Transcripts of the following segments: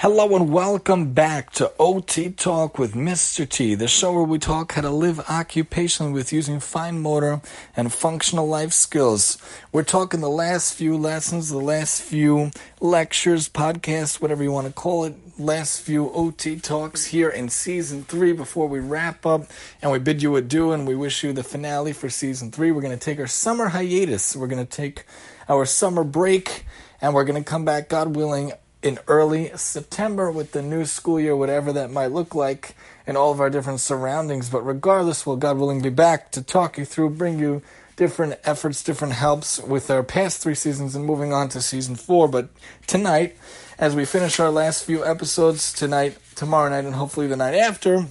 Hello and welcome back to OT Talk with Mr. T, the show where we talk how to live occupationally with using fine motor and functional life skills. We're talking the last few lessons, the last few lectures, podcasts, whatever you want to call it, last few OT Talks here in season three before we wrap up and we bid you adieu and we wish you the finale for season three. We're going to take our summer hiatus. We're going to take our summer break and we're going to come back, God willing, in early September with the new school year, whatever that might look like in all of our different surroundings. But regardless, we'll God willing be back to talk you through, bring you different efforts, different helps with our past three seasons and moving on to season four. But tonight, as we finish our last few episodes tonight, tomorrow night, and hopefully the night after,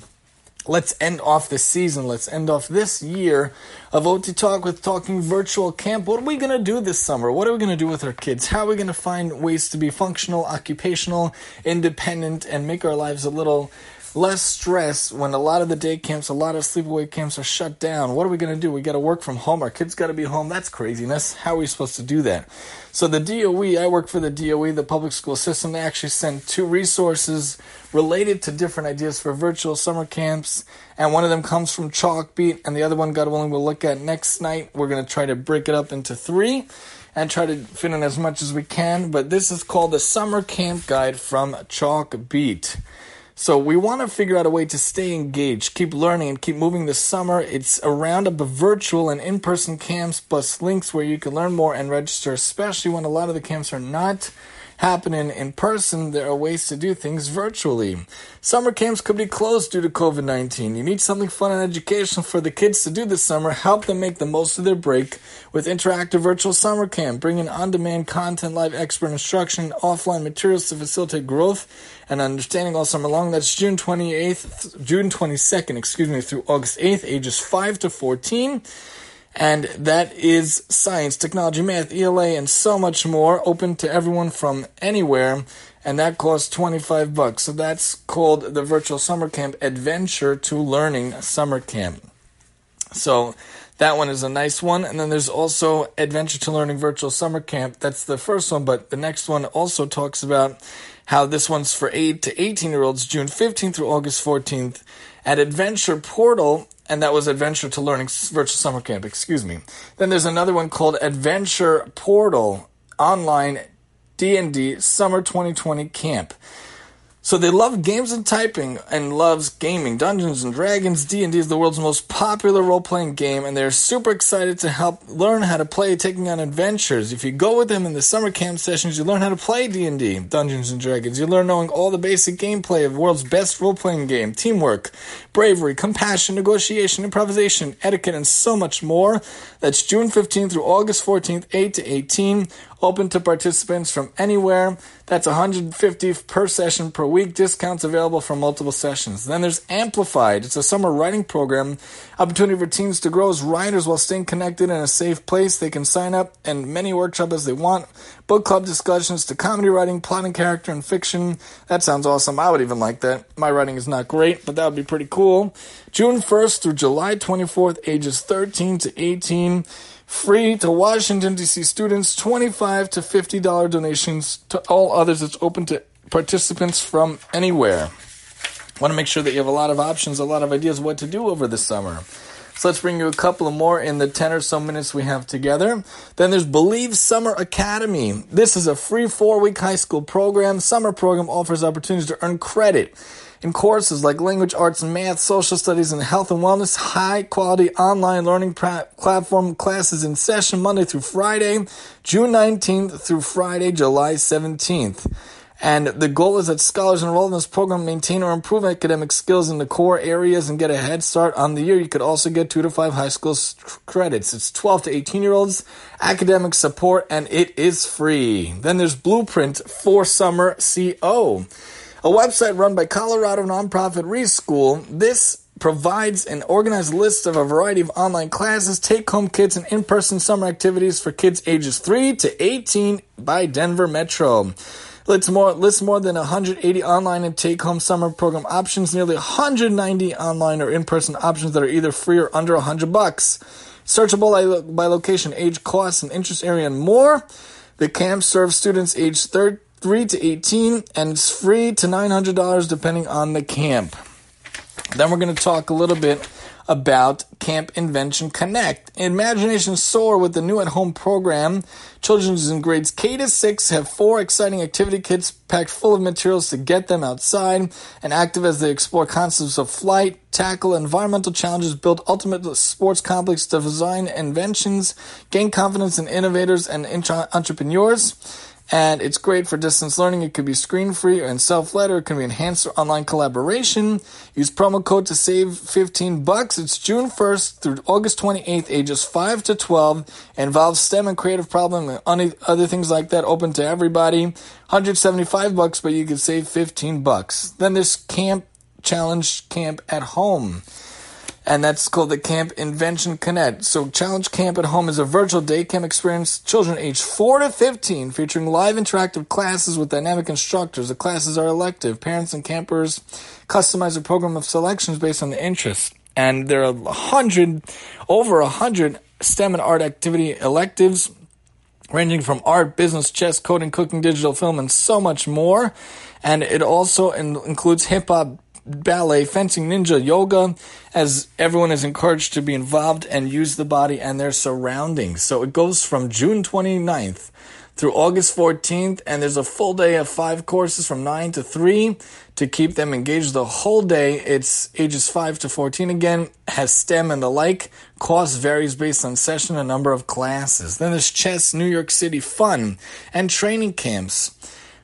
let's end off this season. Let's end off this year of OT Talk with talking virtual camp. What are we going to do this summer? What are we going to do with our kids? How are we going to find ways to be functional, occupational, independent, and make our lives a little less stress when a lot of the day camps, a lot of sleepaway camps are shut down. What are we going to do? We got to work from home. Our kids got to be home. That's craziness. How are we supposed to do that? So the DOE, I work for the DOE, the public school system. They actually sent two resources related to different ideas for virtual summer camps, and one of them comes from Chalkbeat, and the other one, God willing, we'll look at next night. We're going to try to break it up into three and try to fit in as much as we can. But this is called the Summer Camp Guide from Chalkbeat. So we want to figure out a way to stay engaged, keep learning, and keep moving this summer. It's a roundup of virtual and in-person camps plus links where you can learn more and register, especially when a lot of the camps are not happening in person, there are ways to do things virtually. Summer camps could be closed due to COVID 19. You need something fun and educational for the kids to do this summer. Help them make the most of their break with interactive virtual summer camp, bringing on demand content, live expert instruction, offline materials to facilitate growth and understanding all summer long. That's June 28th, June 22nd, excuse me, through August 8th, ages 5 to 14 and that is science, technology, math, ELA, and so much more, open to everyone from anywhere, and that costs 25 bucks. So that's called the Virtual Summer Camp Adventure to Learning Summer Camp. So that one is a nice one. And then there's also Adventure to Learning Virtual Summer Camp. That's the first one, but the next one also talks about how this one's for 8 to 18 year olds, June 15th through August 14th. At Adventure Portal, and that was Adventure to Learning Virtual Summer Camp, excuse me. Then there's another one called Adventure Portal Online D&D Summer 2020 Camp. So they love games and typing and loves gaming. Dungeons and Dragons D&D is the world's most popular role-playing game and they're super excited to help learn how to play taking on adventures. If you go with them in the summer camp sessions, you learn how to play D&D, Dungeons and Dragons. You learn knowing all the basic gameplay of the world's best role-playing game, teamwork, bravery, compassion, negotiation, improvisation, etiquette and so much more. That's June 15th through August 14th, 8 to 18 open to participants from anywhere. That's 150 per session per week. Discounts available for multiple sessions. Then there's Amplified. It's a summer writing program, opportunity for teens to grow as writers while staying connected in a safe place. They can sign up and many workshops as they want. Book club discussions to comedy writing, plotting character and fiction. That sounds awesome. I would even like that. My writing is not great, but that would be pretty cool. June 1st through July 24th, ages 13 to 18 free to Washington D.C. students, 25 to 50 dollar donations to all others. It's open to participants from anywhere. Want to make sure that you have a lot of options, a lot of ideas what to do over the summer. So let's bring you a couple of more in the 10 or so minutes we have together. Then there's Believe Summer Academy. This is a free four week high school program. Summer program offers opportunities to earn credit in courses like language arts and math, social studies, and health and wellness. High quality online learning platform classes in session Monday through Friday, June 19th through Friday, July 17th. And the goal is that scholars enrolled in this program maintain or improve academic skills in the core areas and get a head start on the year. You could also get two to five high school credits. It's 12 to 18 year olds, academic support, and it is free. Then there's Blueprint for Summer CO a website run by Colorado nonprofit Reschool. This provides an organized list of a variety of online classes, take home kits, and in person summer activities for kids ages 3 to 18 by Denver Metro. Lists more, lists more than 180 online and take home summer program options, nearly 190 online or in person options that are either free or under 100 bucks. Searchable by, location, age, cost, and interest area, and more. The camp serves students aged 13 3 to 18, and it's free to $900 depending on the camp. Then we're going to talk a little bit about Camp Invention Connect. Imagination soar with the new at-home program. Children in grades K to 6 have four exciting activity kits packed full of materials to get them outside and active as they explore concepts of flight, tackle environmental challenges, build ultimate sports complex, design inventions, gain confidence in innovators and entrepreneurs and it's great for distance learning. It could be screen free and self led, or it can be enhanced online collaboration. Use promo code to save 15 bucks. It's June 1st through August 28th, ages 5 to 12. It involves STEM and creative problem and other things like that, open to everybody. 175 bucks, but you could save 15 bucks. Then there's Camp Challenge Camp at Home and that's called the Camp Invention Connect. So, Challenge Camp at Home is a virtual day camp experience, children aged 4 to 15, featuring live interactive classes with dynamic instructors. The classes are elective. Parents and campers customize a program of selections based on the interests. And there are a hundred, over a hundred STEM and art activity electives, ranging from art, business, chess, coding, cooking, digital film, and so much more. And it also includes hip hop ballet, fencing, ninja, yoga, as everyone is encouraged to be involved and use the body and their surroundings. So it goes from June 29th through August 14th, and there's a full day of five courses from 9 to 3 to keep them engaged the whole day. It's ages 5 to 14 again, has STEM and the like. Cost varies based on session and number of classes. Then there's chess, New York City fun, and training camps.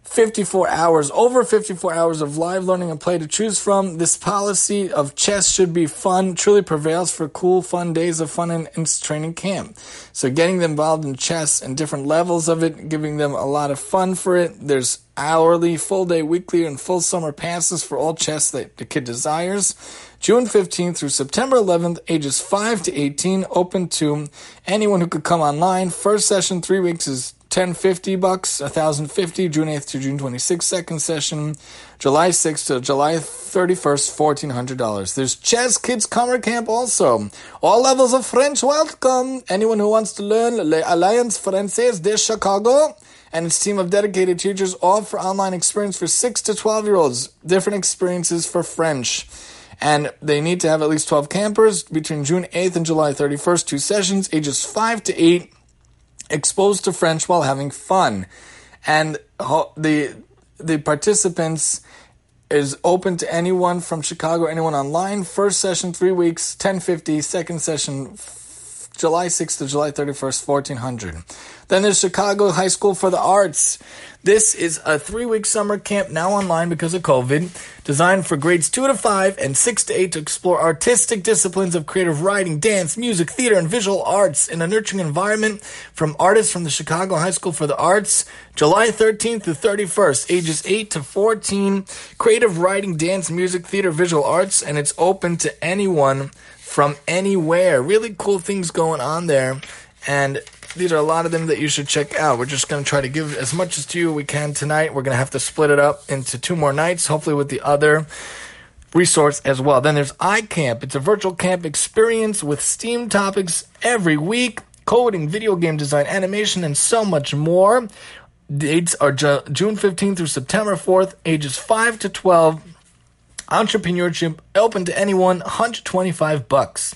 54 hours, over 54 hours of live learning and play to choose from. This policy of chess should be fun, truly prevails for cool, fun days of fun and, in training camp. So getting them involved in chess and different levels of it, giving them a lot of fun for it. There's hourly, full day, weekly, and full summer passes for all chess that the kid desires. June 15th through September 11th, ages 5 to 18, open to anyone who could come online. First session, three weeks is 1050 bucks, 1050 June 8th to June 26th, second session, July 6th to July 31st, $1,400. There's Chess Kids Summer Camp also. All levels of French welcome. Anyone who wants to learn l'Alliance Française de Chicago and its team of dedicated teachers offer online experience for 6 to 12 year olds. Different experiences for French. And they need to have at least 12 campers between June 8th and July 31st, two sessions, ages 5 to 8 exposed to French while having fun. And the the participants is open to anyone from Chicago, anyone online. First session, three weeks, 1050. Second session, July 6th to July 31st, 1400. Then there's Chicago High School for the Arts. This is a three week summer camp now online because of COVID, designed for grades 2 to 5 and 6 to 8 to explore artistic disciplines of creative writing, dance, music, theater, and visual arts in a nurturing environment from artists from the Chicago High School for the Arts. July 13th to 31st, ages 8 to 14, creative writing, dance, music, theater, visual arts, and it's open to anyone from anywhere. Really cool things going on there. And these are a lot of them that you should check out. We're just going to try to give as much as to you we can tonight. We're going to have to split it up into two more nights, hopefully with the other resource as well. Then there's iCamp. It's a virtual camp experience with STEAM topics every week, coding, video game design, animation, and so much more. Dates are Ju- June 15th through September 4th, ages 5 to 12. Entrepreneurship open to anyone, 125 bucks.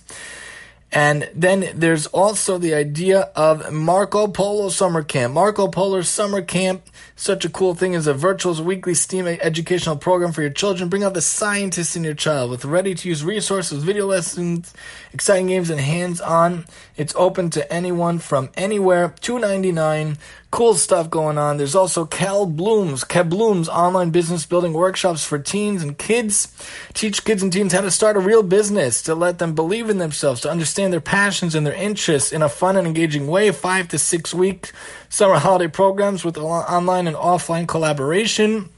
And then there's also the idea of Marco Polo Summer Camp. Marco Polo Summer Camp, such a cool thing, is a virtual weekly STEAM educational program for your children. Bring out the scientist in your child with ready to use resources, video lessons, exciting games, and hands on. It's open to anyone from anywhere. Two ninety nine cool stuff going on. There's also Kabloom's, Cal Bloom's online business building workshops for teens and kids. Teach kids and teens how to start a real business, to let them believe in themselves, to understand their passions and their interests in a fun and engaging way. Five to six week summer holiday programs with online and offline collaboration.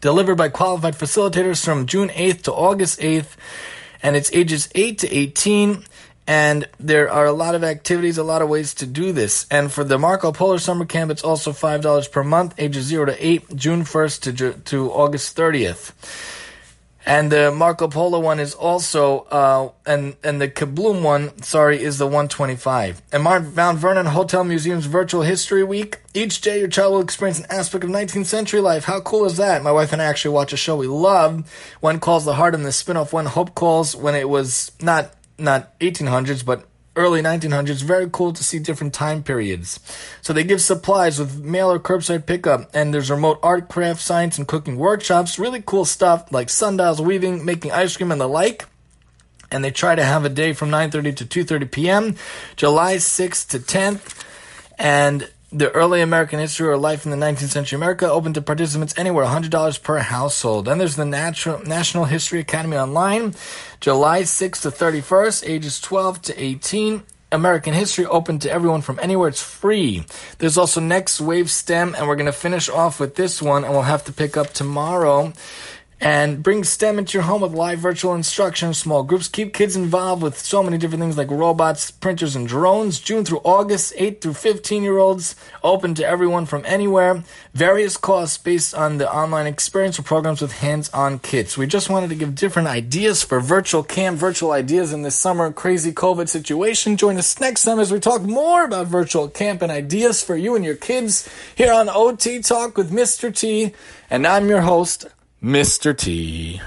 Delivered by qualified facilitators from June 8th to August 8th. And it's ages 8 to 18 and there are a lot of activities, a lot of ways to do this. And for the Marco Polo Summer Camp, it's also $5 per month, ages 0 to 8, June 1st to, to August 30th. And the Marco Polo one is also, uh, and, and the Kabloom one, sorry, is the 125. And Mount Vernon Hotel Museum's Virtual History Week. Each day your child will experience an aspect of 19th century life. How cool is that? My wife and I actually watch a show we love. When calls the heart and the spin-off When Hope Calls when it was not, not 1800s, but early 1900s. Very cool to see different time periods. So they give supplies with mail or curbside pickup, and there's remote art, craft, science, and cooking workshops. Really cool stuff like sundials, weaving, making ice cream, and the like. And they try to have a day from 9:30 to 2:30 p.m., July 6th to 10th, and the early American history or life in the 19th century America, open to participants anywhere, $100 per household. Then there's the Natural, National History Academy Online, July 6th to 31st, ages 12 to 18. American history open to everyone from anywhere. It's free. There's also Next Wave STEM, and we're going to finish off with this one, and we'll have to pick up tomorrow and bring STEM into your home with live virtual instruction, small groups. Keep kids involved with so many different things like robots, printers, and drones. June through August, 8 through 15 year olds, open to everyone from anywhere. Various costs based on the online experience or programs with hands on kits. We just wanted to give different ideas for virtual camp, virtual ideas in this summer crazy COVID situation. Join us next time as we talk more about virtual camp and ideas for you and your kids here on OT Talk with Mr. T. And I'm your host, Mr. T.